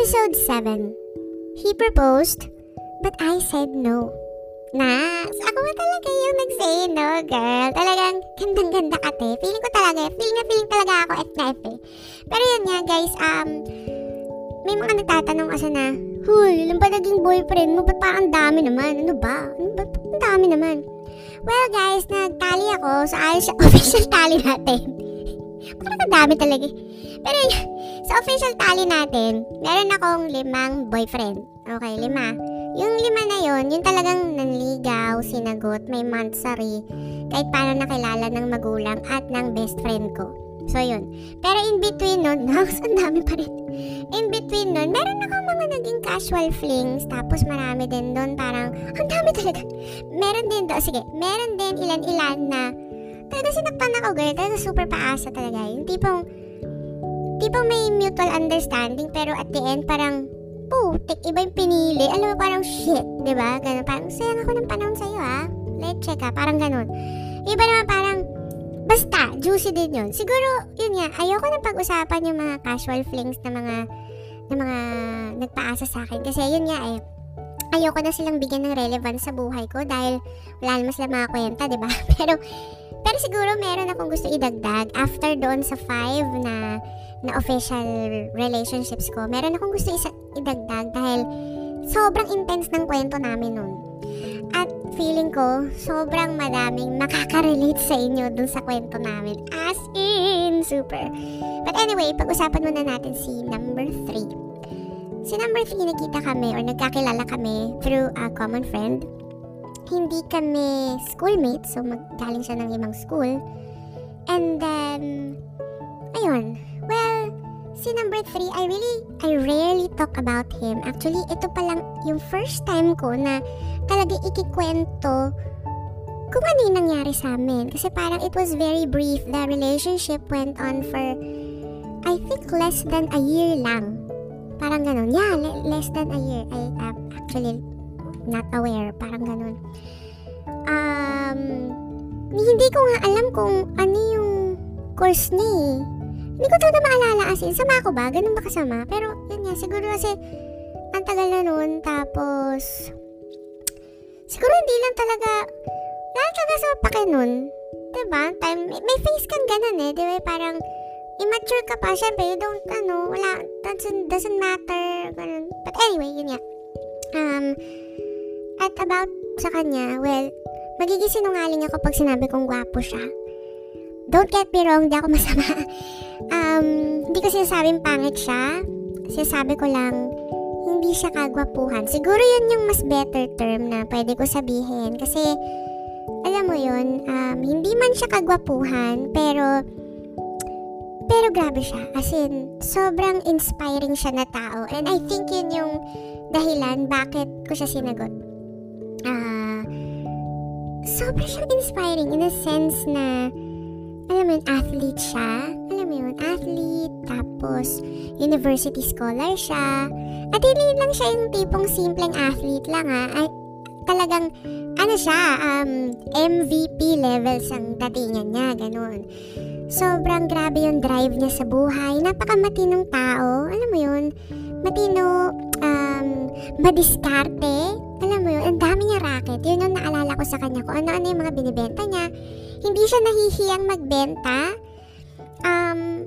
episode 7, he proposed, but I said no. Nax, ako ba talaga yung nag-say no, girl? Talagang gandang-ganda ka, te. Feeling ko talaga, feeling na feeling talaga ako F na eh. Pero yun nga, guys, um, may mga nagtatanong kasi na, Huy, ilan ba naging boyfriend mo? Ba't parang dami naman? Ano ba? Ano ba? Ang dami naman. Well, guys, nagtali ako. So, sa official tally natin. parang ang dami talaga. eh. Pero sa official tally natin, meron akong limang boyfriend. Okay, lima. Yung lima na yon, yung talagang nanligaw, sinagot, may monthsary, kahit paano nakilala ng magulang at ng best friend ko. So, yun. Pero in between nun, naks, ang dami pa rin. In between nun, meron akong mga naging casual flings, tapos marami din doon parang, ang dami talaga. Meron din doon, sige, meron din ilan-ilan na, talaga sinaktan ako, girl, talaga super paasa talaga. Yung tipong, tipong may mutual understanding, pero at the end, parang, putik, iba yung pinili. Alam mo, parang shit, di ba? Ganun, parang, sayang ako ng panahon sa'yo, ha? Let's check, ha? Parang ganun. Iba naman parang, basta, juicy din yun. Siguro, yun nga, ayoko na pag-usapan yung mga casual flings na mga, na mga nagpaasa sa akin. Kasi yun nga eh, ayoko na silang bigyan ng relevance sa buhay ko dahil wala naman sila mga kwenta, di ba? Pero, pero siguro meron akong gusto idagdag after doon sa five na na official relationships ko. Meron akong gusto isa idagdag dahil sobrang intense ng kwento namin nun. At feeling ko, sobrang madaming makaka-relate sa inyo dun sa kwento namin. As in, super. But anyway, pag-usapan muna natin si number 3. Si number 3, nakita kami or nagkakilala kami through a common friend. Hindi kami schoolmates, so magaling siya ng ibang school. And then, ayun, well, si number 3, I really, I rarely talk about him. Actually, ito pa lang yung first time ko na talaga ikikwento kung ano yung nangyari sa amin. Kasi parang it was very brief. The relationship went on for, I think, less than a year lang. Parang ganun. Yeah, le- less than a year. I am actually not aware. Parang ganun. Um, hindi ko nga alam kung ano yung course niya eh. Hindi ko talaga maalala as in, sama ko ba? Ganun ba kasama? Pero, yun nga, siguro kasi, ang tagal na nun, tapos, siguro hindi lang talaga, wala talaga sa pake nun. Diba? Time, may, may face kang ganun eh, diba? Parang, immature ka pa, syempre, you don't, ano, wala, doesn't, doesn't matter, ganun. But anyway, yun nga. Um, at about sa kanya, well, magiging sinungaling ako pag sinabi kong gwapo siya. Don't get me wrong, di ako masama. um, hindi ko sinasabing pangit siya. Sinasabi ko lang, hindi siya kagwapuhan. Siguro yun yung mas better term na pwede ko sabihin. Kasi, alam mo yun, um, hindi man siya kagwapuhan, pero, pero grabe siya. As in, sobrang inspiring siya na tao. And I think yun yung dahilan bakit ko siya sinagot. Ah, sobrang siyang inspiring in a sense na, alam mo yun, athlete siya. Yun, athlete, tapos university scholar siya. At hindi lang siya yung tipong simpleng athlete lang ha. Ay, talagang, ano siya, um, MVP levels ang datingan niya, ganun. Sobrang grabe yung drive niya sa buhay. Napakamatinong tao. Alam mo yun, matino, um, madiskarte. Alam mo yun, ang dami niya racket. Yun yung naalala ko sa kanya kung ano-ano yung mga binibenta niya. Hindi siya nahihiyang magbenta. Um,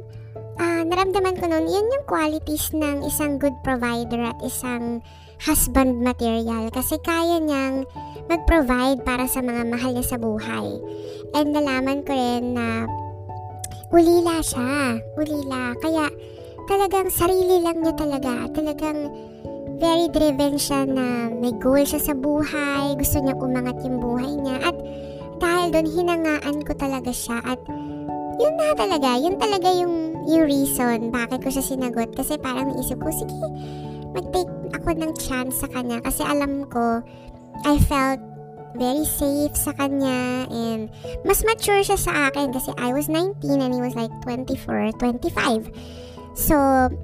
ah, naramdaman ko noon, yun yung qualities ng isang good provider at isang husband material kasi kaya niyang mag-provide para sa mga mahal niya sa buhay. And nalaman ko rin na ulila siya. Ulila. Kaya talagang sarili lang niya talaga. Talagang very driven siya na may goal siya sa buhay. Gusto niya umangat yung buhay niya. At dahil doon, hinangaan ko talaga siya. At yun na talaga. Yun talaga yung, yung reason bakit ko siya sinagot. Kasi parang naisip ko, sige, mag-take ako ng chance sa kanya. Kasi alam ko, I felt very safe sa kanya and mas mature siya sa akin kasi I was 19 and he was like 24, 25. So,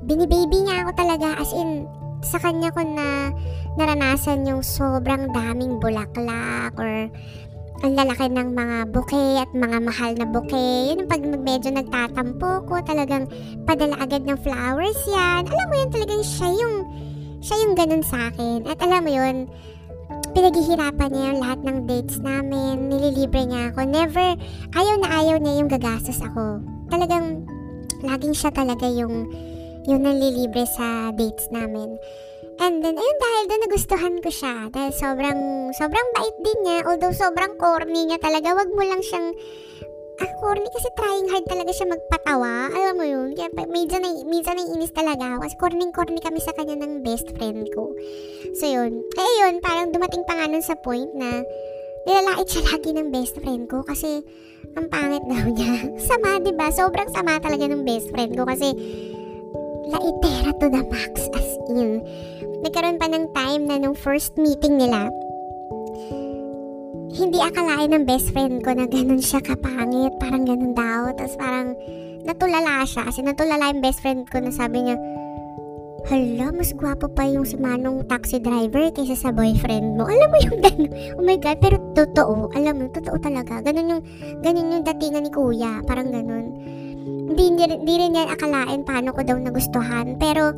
binibaby niya ako talaga as in sa kanya ko na naranasan yung sobrang daming bulaklak or ang lalaki ng mga bouquet at mga mahal na bouquet. Yun pag medyo nagtatampo ko, talagang padala agad ng flowers yan. Alam mo yun, talagang siya yung, siya yung ganun sa akin. At alam mo yun, pinaghihirapan niya yung lahat ng dates namin. Nililibre niya ako. Never, ayaw na ayaw niya yung gagastos ako. Talagang, laging siya talaga yung, yung nalilibre sa dates namin. And then, ayun, dahil doon nagustuhan ko siya. Dahil sobrang, sobrang bait din niya. Although sobrang corny niya talaga. Wag mo lang siyang, ah, corny kasi trying hard talaga siya magpatawa. Alam mo yun? Kaya minsan na, minsan na inis talaga ako. Kasi corny-corny kami sa kanya ng best friend ko. So yun. Kaya yun, parang dumating pa nga nun sa point na nilalait siya lagi ng best friend ko kasi ang pangit daw niya. sama, ba? Sobrang sama talaga ng best friend ko kasi laitera to the max as in nagkaroon pa ng time na nung first meeting nila, hindi akalain ng best friend ko na ganun siya kapangit, parang ganun daw. Tapos parang natulala siya kasi natulala yung best friend ko na sabi niya, Hala, mas gwapo pa yung si Manong taxi driver kaysa sa boyfriend mo. Alam mo yung ganun. Oh my God, pero totoo. Alam mo, totoo talaga. Ganun yung, ganun yung datingan ni kuya. Parang ganun. Hindi, hindi, hindi rin yan akalain paano ko daw nagustuhan. Pero,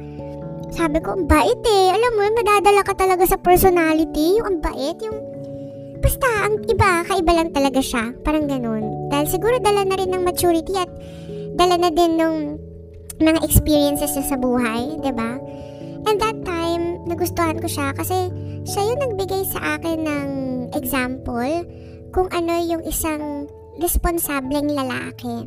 sabi ko, ang bait eh. Alam mo, madadala ka talaga sa personality. Yung ang bait, yung... Basta, ang iba, kaiba lang talaga siya. Parang ganun. Dahil siguro dala na rin ng maturity at dala na din ng mga experiences niya sa buhay, ba? Diba? And that time, nagustuhan ko siya kasi siya yung nagbigay sa akin ng example kung ano yung isang responsableng lalaki.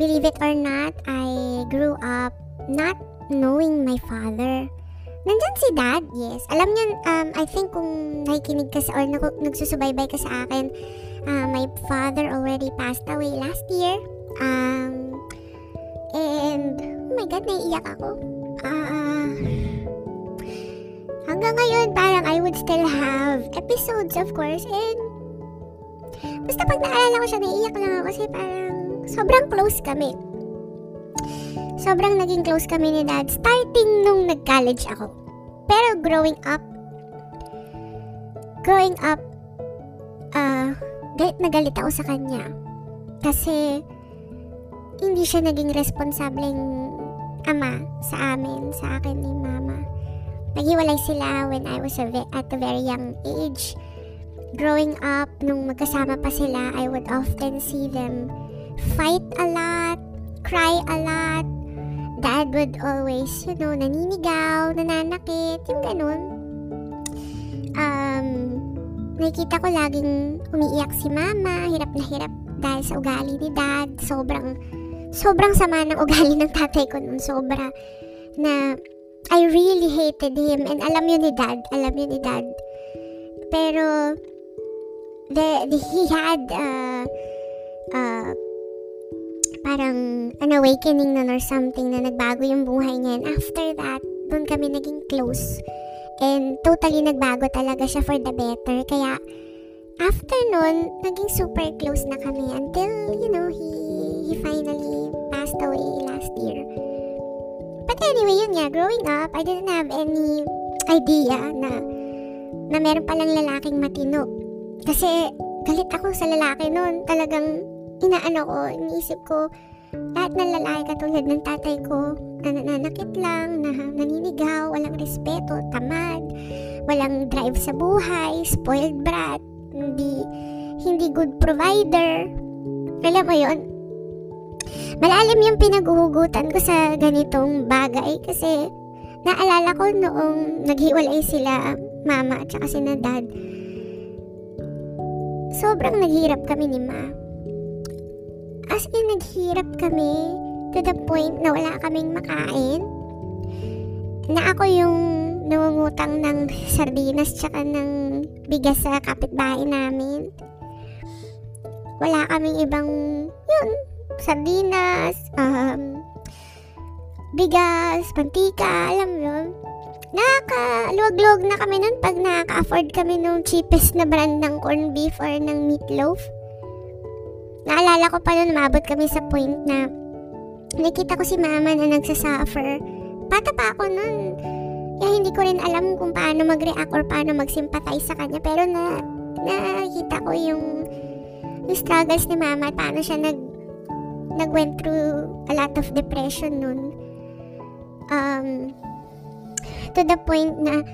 Believe it or not, I grew up not knowing my father. Nandyan si dad, yes. Alam niyo, um, I think kung nakikinig ka sa, or nag- nagsusubaybay ka sa akin, uh, my father already passed away last year. Um, and, oh my God, naiiyak ako. Uh, hanggang ngayon, parang I would still have episodes, of course, and basta pag naalala ko siya, naiiyak lang ako kasi parang sobrang close kami sobrang naging close kami ni dad starting nung nag-college ako. Pero growing up, growing up, uh, galit na ako sa kanya. Kasi, hindi siya naging responsableng ama sa amin, sa akin ni mama. Naghiwalay sila when I was a ve- at a very young age. Growing up, nung magkasama pa sila, I would often see them fight a lot, cry a lot, dad would always, you know, naninigaw, nananakit, yung ganun. Um, nakikita ko laging umiiyak si mama, hirap na hirap dahil sa ugali ni dad. Sobrang, sobrang sama ng ugali ng tatay ko nun. Sobra na I really hated him and alam yun ni dad, alam yun ni dad. Pero, the, the, he had, uh, uh, parang an awakening nun or something na nagbago yung buhay niya. And after that, doon kami naging close. And totally nagbago talaga siya for the better. Kaya, after nun, naging super close na kami until, you know, he, he finally passed away last year. But anyway, yun nga, growing up, I didn't have any idea na na meron palang lalaking matino. Kasi galit ako sa lalaki noon. Talagang inaano ko, iniisip ko, lahat ng lalaki katulad ng tatay ko, na nananakit lang, na naninigaw, walang respeto, tamad, walang drive sa buhay, spoiled brat, hindi, hindi good provider. Alam mo yon Malalim yung pinaghuhugutan ko sa ganitong bagay kasi naalala ko noong naghiwalay sila mama at saka si dad. Sobrang naghirap kami ni ma As in, naghirap kami to the point na wala kaming makain. Na ako yung nangungutang ng sardinas tsaka ng bigas sa kapitbahay namin. Wala kaming ibang, yun, sardinas, um, bigas, pantika, alam mo yun. Nakaka-luwag-luwag na kami nun pag nakaka-afford kami ng cheapest na brand ng corned beef or ng meatloaf. Naalala ko pa noon, umabot kami sa point na nakita ko si mama na nagsasuffer. Bata pa ako noon. Kaya hindi ko rin alam kung paano mag-react or paano mag-sympathize sa kanya. Pero na, nakikita ko yung yung struggles ni mama at paano siya nag nag-went through a lot of depression nun. Um, to the point na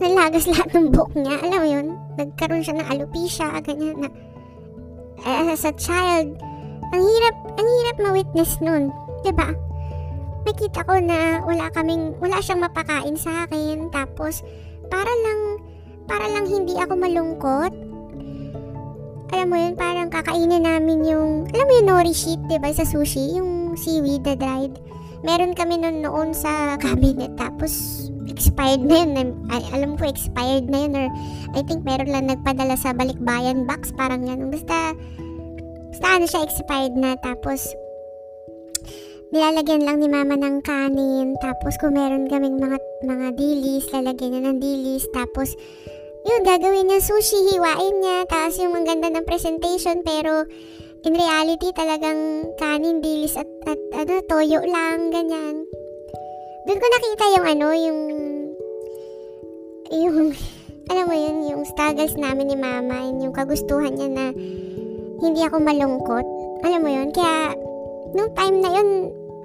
nalagas lahat ng buhok niya. Alam mo yun? Nagkaroon siya ng alopecia, ganyan na. As a child, ang hirap, ang hirap ma-witness nun. ba? Diba? Nakita ko na wala kaming, wala siyang mapakain sa akin. Tapos, para lang, para lang hindi ako malungkot. Alam mo yun, parang kakainin namin yung, alam mo yung nori sheet, diba, sa sushi, yung seaweed na dried. Meron kami nun noon sa cabinet, tapos expired na yun. Alam ko, expired na yun, or I think meron lang nagpadala sa balikbayan box, parang yan. Basta, basta ano siya, expired na, tapos, nilalagyan lang ni mama ng kanin. Tapos kung meron kaming mga, mga dilis, lalagyan niya ng dilis. Tapos, yun, gagawin niya sushi, hiwain niya. Tapos yung ang ganda ng presentation. Pero, in reality, talagang kanin, dilis at, at ano, toyo lang, ganyan. Doon ko nakita yung ano, yung, yung, alam mo yun, yung struggles namin ni mama, yung kagustuhan niya na hindi ako malungkot. Alam mo yun, kaya nung time na yun,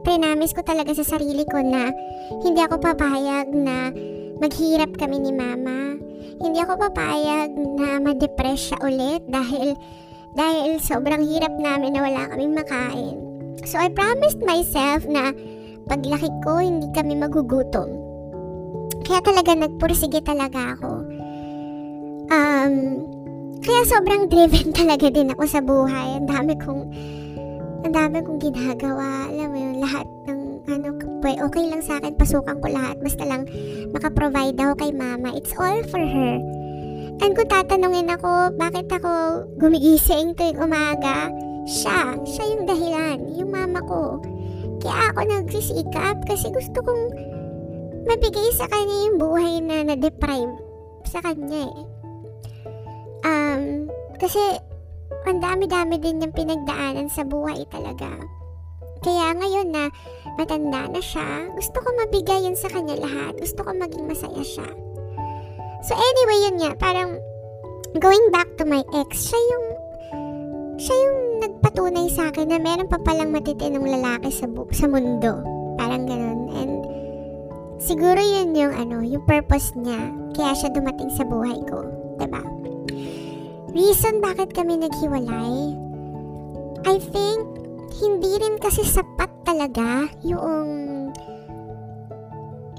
prinamis ko talaga sa sarili ko na hindi ako papayag na maghirap kami ni mama. Hindi ako papayag na ma-depress siya ulit dahil dahil sobrang hirap namin na wala kaming makain. So I promised myself na paglaki ko hindi kami magugutom. Kaya talaga nagpursige talaga ako. Um, kaya sobrang driven talaga din ako sa buhay. Ang dami kong ang dami kong ginagawa. Alam mo yun, lahat ng ano, okay lang sa akin, pasukan ko lahat. Basta lang makaprovide ako kay mama. It's all for her. And kung tatanungin ako, bakit ako gumigising tuwing umaga, siya, siya yung dahilan, yung mama ko. Kaya ako nagsisikap kasi gusto kong mabigay sa kanya yung buhay na na-deprive sa kanya eh. Um, kasi ang dami-dami din yung pinagdaanan sa buhay talaga. Kaya ngayon na matanda na siya, gusto ko mabigay yun sa kanya lahat. Gusto ko maging masaya siya. So anyway, yun nga, parang going back to my ex, siya yung siya yung nagpatunay sa akin na meron pa palang matitinong lalaki sa bu- sa mundo. Parang ganun. And siguro yun yung ano, yung purpose niya. Kaya siya dumating sa buhay ko. ba? Reason bakit kami naghiwalay? I think, hindi rin kasi sapat talaga yung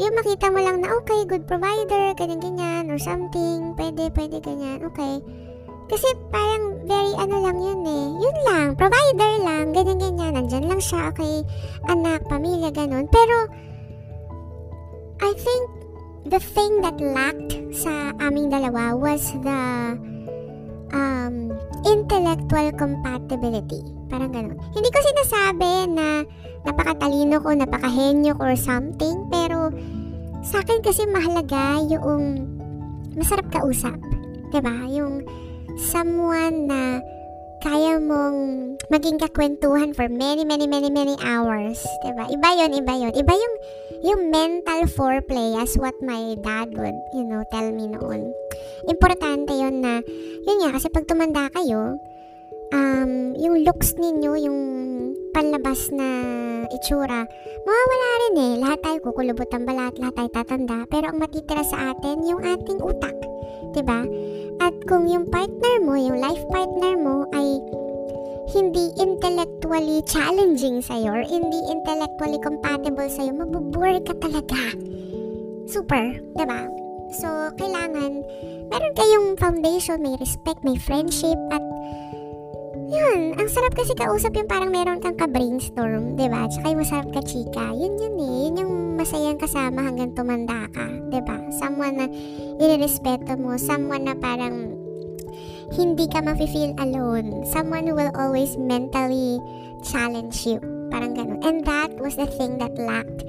yung makita mo lang na okay, good provider, ganyan-ganyan, or something, pwede, pwede, ganyan, okay. Kasi parang very ano lang yun eh. Yun lang, provider lang, ganyan-ganyan, nandyan lang siya, okay, anak, pamilya, ganun. Pero, I think, the thing that lacked sa aming dalawa was the um, intellectual compatibility. Parang ganun. Hindi ko sinasabi na napakatalino ko, napakahenyo ko or something, pero sa akin kasi mahalaga yung masarap kausap. ba diba? Yung someone na kaya mong maging kakwentuhan for many, many, many, many hours. Diba? Iba yon iba yon Iba yung, yung mental foreplay as what my dad would, you know, tell me noon. Importante yon na, yun nga, kasi pag tumanda kayo, um, yung looks ninyo, yung panlabas na itsura, mawawala rin eh. Lahat tayo kukulubot ang balat, lahat tayo tatanda. Pero ang matitira sa atin, yung ating utak. ba? At kung yung partner mo, yung life partner mo ay hindi intellectually challenging sa'yo or hindi intellectually compatible sa'yo, mabubore ka talaga. Super, ba? Diba? So, kailangan meron kayong foundation, may respect, may friendship, at yun, ang sarap kasi kausap yung parang meron kang ka-brainstorm, di ba? Tsaka yung masarap ka chika. Yun yun eh. Yun yung masayang kasama hanggang tumanda ka, di ba? Someone na inirespeto mo. Someone na parang hindi ka ma-feel alone. Someone who will always mentally challenge you. Parang ganun. And that was the thing that lacked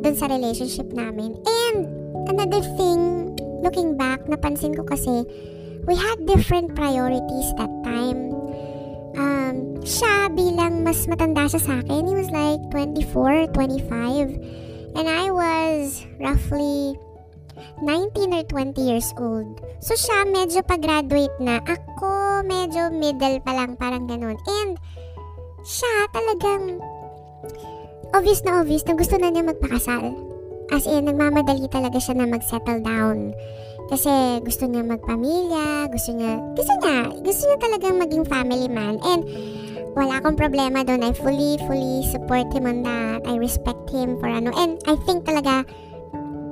dun sa relationship namin. And another thing, looking back, napansin ko kasi, we had different priorities that time um, siya bilang mas matanda siya sa akin, he was like 24, 25. And I was roughly 19 or 20 years old. So siya medyo pa-graduate na. Ako medyo middle pa lang, parang ganun. And siya talagang obvious na obvious na gusto na niya magpakasal. As in, nagmamadali talaga siya na mag-settle down. Kasi gusto niya magpamilya, gusto niya, gusto niya, gusto niya talagang maging family man. And wala akong problema doon. I fully, fully support him on that. I respect him for ano. And I think talaga,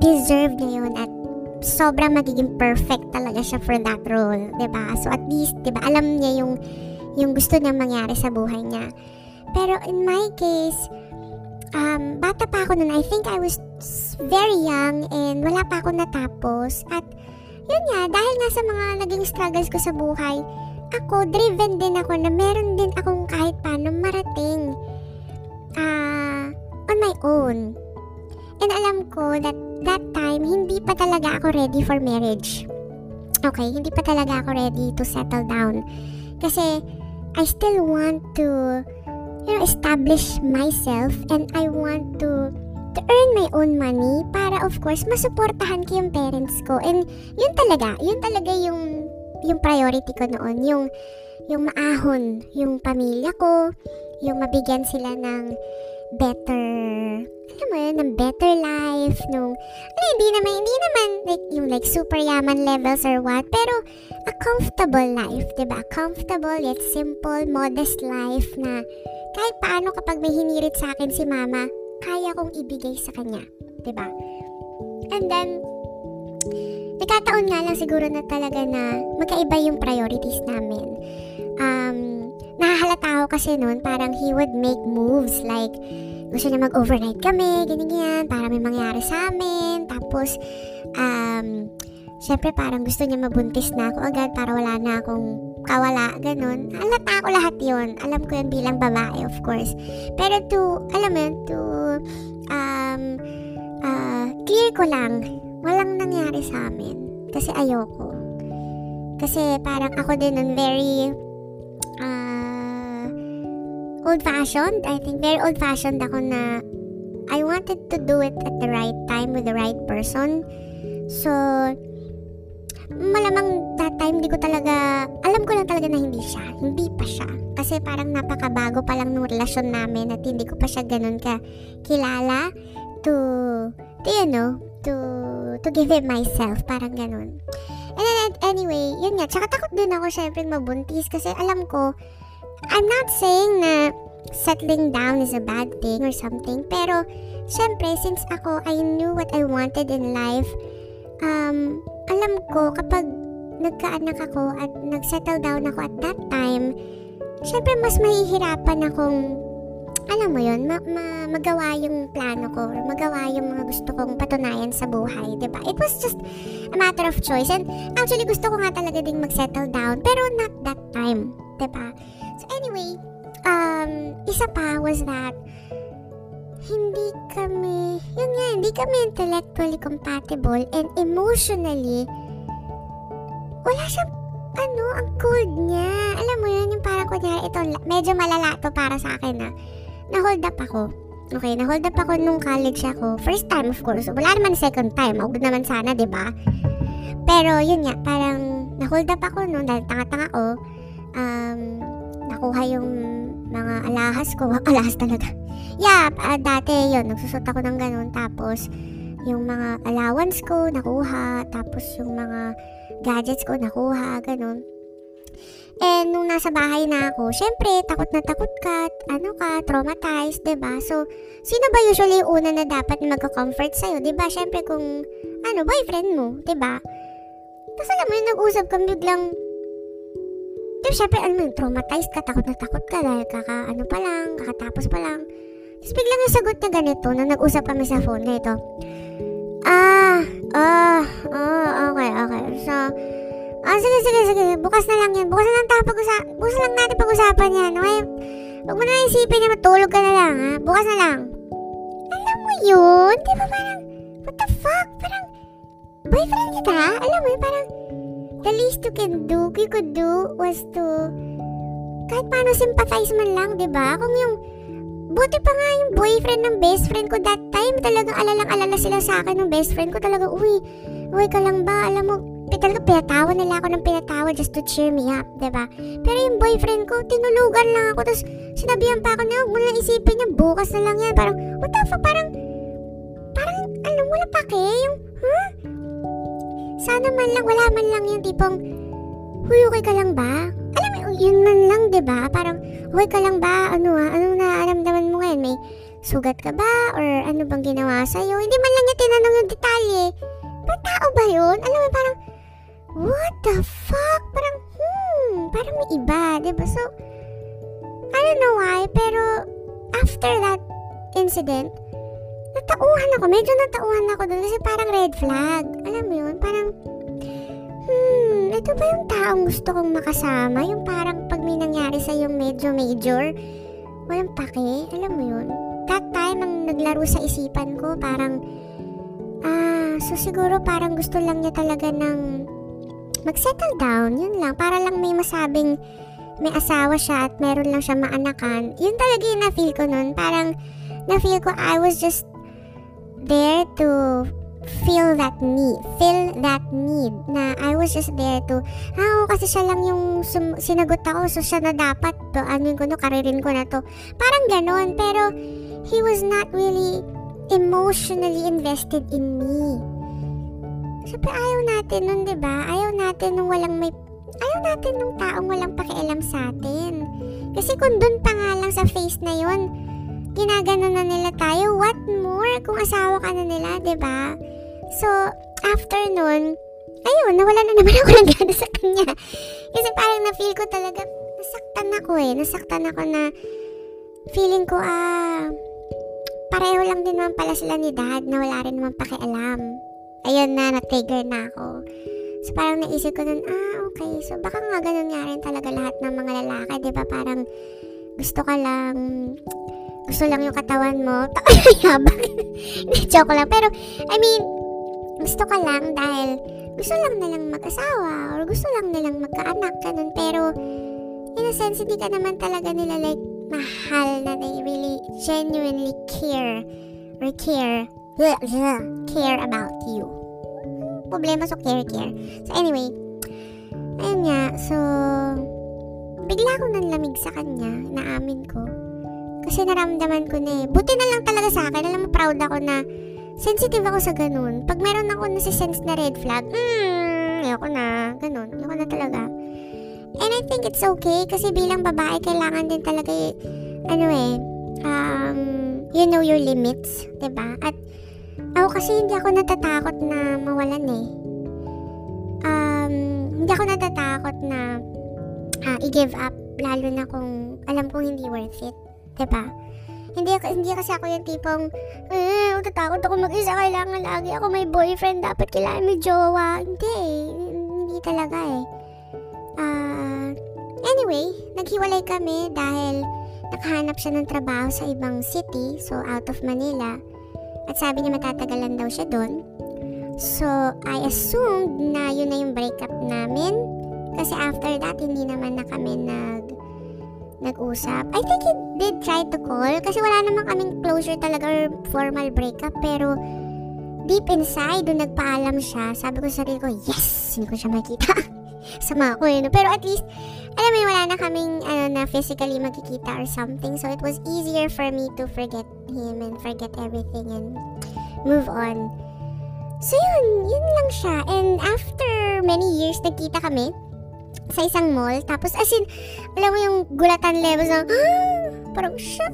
deserve niya yun at sobrang magiging perfect talaga siya for that role, ba? So at least, ba, alam niya yung yung gusto niya mangyari sa buhay niya. Pero in my case, um, bata pa ako noon. I think I was very young and wala pa ako natapos. At yun nga, dahil nga sa mga naging struggles ko sa buhay, ako, driven din ako na meron din akong kahit paano marating uh, on my own. And alam ko that that time, hindi pa talaga ako ready for marriage. Okay, hindi pa talaga ako ready to settle down. Kasi, I still want to, you know, establish myself and I want to to earn my own money para of course masuportahan ko yung parents ko. And yun talaga yun talaga yung yung priority ko noon yung yung maahon yung pamilya ko yung mabigyan sila ng better alam mo yun, ng better life, nung, ano, hindi naman, hindi naman, like, yung like super yaman levels or what, pero, a comfortable life, ba diba? Comfortable, yet simple, modest life na, kahit paano kapag may hinirit sa akin si mama, kaya kong ibigay sa kanya, ba diba? And then, nagkataon nga lang siguro na talaga na magkaiba yung priorities namin. Um, nahahalata ako kasi noon, parang he would make moves like, gusto niya mag-overnight kami, ganyan-ganyan, para may mangyari sa amin. Tapos, um, syempre parang gusto niya mabuntis na ako agad para wala na akong kawala, ganun. Alata ako lahat yon Alam ko yun bilang babae, of course. Pero to, alam mo yun, to, um, uh, clear ko lang, walang nangyari sa amin. Kasi ayoko. Kasi parang ako din nun very, old-fashioned. I think very old-fashioned ako na I wanted to do it at the right time with the right person. So, malamang that time hindi ko talaga, alam ko lang talaga na hindi siya. Hindi pa siya. Kasi parang napakabago pa lang ng relasyon namin at hindi ko pa siya ganun ka kilala to, to you know, to, to give it myself. Parang ganun. And then, anyway, yun nga. Tsaka takot din ako syempre mabuntis kasi alam ko, I'm not saying na settling down is a bad thing or something. Pero, syempre, since ako, I knew what I wanted in life, um, alam ko, kapag nagkaanak ako at nagsettle down ako at that time, syempre, mas mahihirapan akong, alam mo yun, ma- ma- magawa yung plano ko, or magawa yung mga gusto kong patunayan sa buhay, ba diba? It was just a matter of choice. And actually, gusto ko nga talaga ding mag-settle down, pero not that time, ba diba? So anyway, um, isa pa was that hindi kami, yun nga, hindi kami intellectually compatible and emotionally, wala siyang, ano, ang cold niya. Alam mo yun, yung parang kunyari, ito, medyo malala to para sa akin na, na-hold up ako. Okay, na-hold up ako nung college ako. First time, of course. Wala naman second time. Huwag naman sana, di ba? Pero, yun nga, parang, na-hold up ako nung dahil tanga-tanga ko. Um, nakuha yung mga alahas ko. Alahas talaga. Yeah, uh, dati yon nagsusot ako ng ganun. Tapos, yung mga allowance ko, nakuha. Tapos, yung mga gadgets ko, nakuha. Ganun. And nung nasa bahay na ako, syempre, takot na takot ka, ano ka, traumatized, ba? So, sino ba usually yung una na dapat magka-comfort sa'yo, ba? Syempre kung ano, boyfriend mo, ba? Tapos alam mo, nag-usap kami biglang Pero syempre, ano mo, traumatized ka, takot na takot ka dahil kaka, ano pa lang, kakatapos pa lang. Tapos biglang yung sagot na ganito, nung nag-usap kami sa phone, ganito. Ah, ah, oh, okay, okay. So, ah, sige, sige, sige, bukas na lang yan. Bukas na lang tayo pag-usapan, bukas na lang natin pag-usapan yan, okay? Huwag mo na isipin na matulog ka na lang, ha? Bukas na lang. Alam mo yun? Di ba parang, what the fuck? Parang, boyfriend kita? Alam mo yun, parang, the least you can do, you could do was to kahit paano sympathize man lang, 'di ba? Kung yung buti pa nga yung boyfriend ng best friend ko that time, talagang alalang-alala sila sa akin ng best friend ko talaga, uy, Uy ka lang ba? Alam mo, talaga pinatawa nila ako ng pinatawa just to cheer me up, ba? Diba? Pero yung boyfriend ko, tinulugan lang ako. Tapos sinabihan pa ako na, huwag mo lang isipin niya, bukas na lang yan. Parang, what the fuck, parang, parang, alam, wala pa ke, yung, huh? Sana man lang, wala man lang yung tipong, huy, okay ka lang ba? Alam mo, yun man lang, ba diba? Parang, okay ka lang ba? Ano ah, anong naaramdaman mo ngayon? May sugat ka ba? Or ano bang ginawa sa'yo? Hindi man lang niya tinanong yung detalye. Ba't tao ba yun? Alam mo, parang, what the fuck? Parang, hmm, parang may iba, diba? So, I don't know why, pero after that incident, natauhan ako. Medyo natauhan ako doon kasi parang red flag. Alam mo yun? Parang, hmm, ito ba yung taong gusto kong makasama? Yung parang pag may nangyari sa yung medyo major, walang pake. Alam mo yun? That time, ang naglaro sa isipan ko, parang, ah, so siguro parang gusto lang niya talaga ng mag-settle down, yun lang, para lang may masabing may asawa siya at meron lang siya maanakan. Yun talaga yung na-feel ko nun. Parang, na-feel ko I was just there to feel that need. Feel that need. Na I was just there to, ah, kasi siya lang yung sum- sinagot ako, so siya na dapat to, ano ko, no, karirin ko na to. Parang ganon, pero he was not really emotionally invested in me. Siyempre, ayaw natin nun, di ba? Ayaw natin nung walang may... Ayaw natin nung taong walang pakialam sa atin. Kasi kung dun pa nga lang sa face na yon ginagano na nila tayo, what more kung asawa ka na nila, ba? So, after nun, ayun, nawala na naman ako ng gana sa kanya. Kasi parang na-feel ko talaga, nasaktan ako eh. Nasaktan ako na feeling ko, ah, pareho lang din naman pala sila ni dad na wala rin naman pakialam ayun na, na-trigger na ako. So, parang naisip ko nun, ah, okay. So, baka nga ganun nga rin talaga lahat ng mga lalaki, di ba? Parang, gusto ka lang, gusto lang yung katawan mo. Yabang. Joke lang. Pero, I mean, gusto ka lang dahil gusto lang nilang mag-asawa or gusto lang nilang magkaanak, ganun. Pero, in a sense, hindi ka naman talaga nila like mahal na they really genuinely care or care care about you. Problema so care care. So anyway, ayun nga, so bigla ako nanlamig sa kanya, naamin ko. Kasi naramdaman ko na eh. Buti na lang talaga sa akin. Alam mo, proud ako na sensitive ako sa ganun. Pag meron ako nasi-sense na red flag, hmm, ayoko na. Ganun. Ayoko na talaga. And I think it's okay kasi bilang babae, kailangan din talaga, eh, ano eh, um, you know your limits, ba? At ako kasi hindi ako natatakot na mawalan eh. Um, hindi ako natatakot na uh, i-give up lalo na kung alam kong hindi worth it. 'Di ba? Hindi, hindi kasi ako yung tipong, eh, natatakot ako mag-isa, kailangan lagi ako may boyfriend, dapat kailangan may jowa. Hindi hindi talaga eh. Uh, anyway, naghiwalay kami dahil nakahanap siya ng trabaho sa ibang city, so out of Manila. At sabi niya matatagalan daw siya doon. So, I assumed na yun na yung breakup namin. Kasi after that, hindi naman na kami nag nag-usap. I think he did try to call kasi wala naman kaming closure talaga or formal breakup. Pero, deep inside, doon nagpaalam siya, sabi ko sa sarili ko, yes! Hindi ko siya makita. Sama ko yun. Pero at least, alam mo wala na kaming ano, na physically magkikita or something. So it was easier for me to forget him and forget everything and move on. So yun, yun lang siya. And after many years, nagkita kami sa isang mall. Tapos as in, alam mo yung gulatan levels na, ah, parang siya,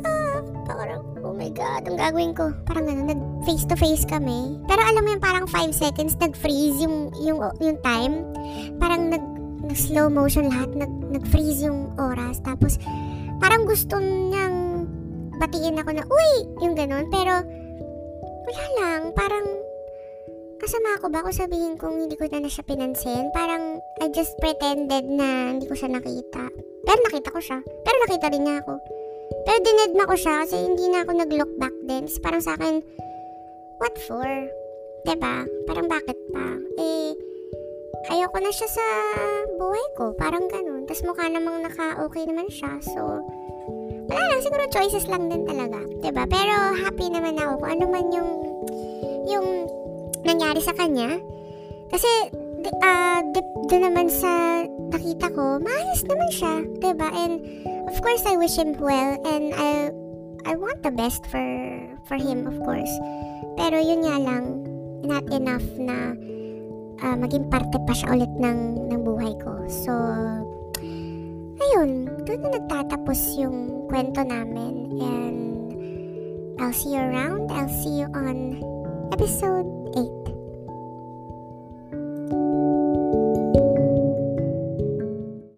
parang, oh my god, ang gagawin ko. Parang ano, nag face to face kami. Pero alam mo yung parang 5 seconds, nag-freeze yung, yung, yung time. Parang nag, nag-slow motion lahat, nag, nag-freeze yung oras. Tapos, parang gusto niyang batiin ako na, uy! Yung ganun. Pero, wala lang. Parang, kasama ako ba ako sabihin kung hindi ko na, na siya pinansin? Parang, I just pretended na hindi ko siya nakita. Pero nakita ko siya. Pero nakita rin niya ako. Pero dinedma ko siya kasi hindi na ako nag-look back din. So, parang sa akin, what for? Diba? Parang bakit pa? Eh, ayoko na siya sa buhay ko. Parang ganun. Tapos mukha namang naka-okay naman siya. So, wala lang. Siguro choices lang din talaga. ba diba? Pero happy naman ako kung ano man yung yung nangyari sa kanya. Kasi, di, ah, doon naman sa nakita ko, maayos naman siya, ba? And, of course, I wish him well, and I, I want the best for, for him, of course. Pero yun nga lang, not enough na ah, maging parte pa siya ulit ng, ng buhay ko. So, ayun, doon na nagtatapos yung kwento namin. And I'll see you around. I'll see you on episode い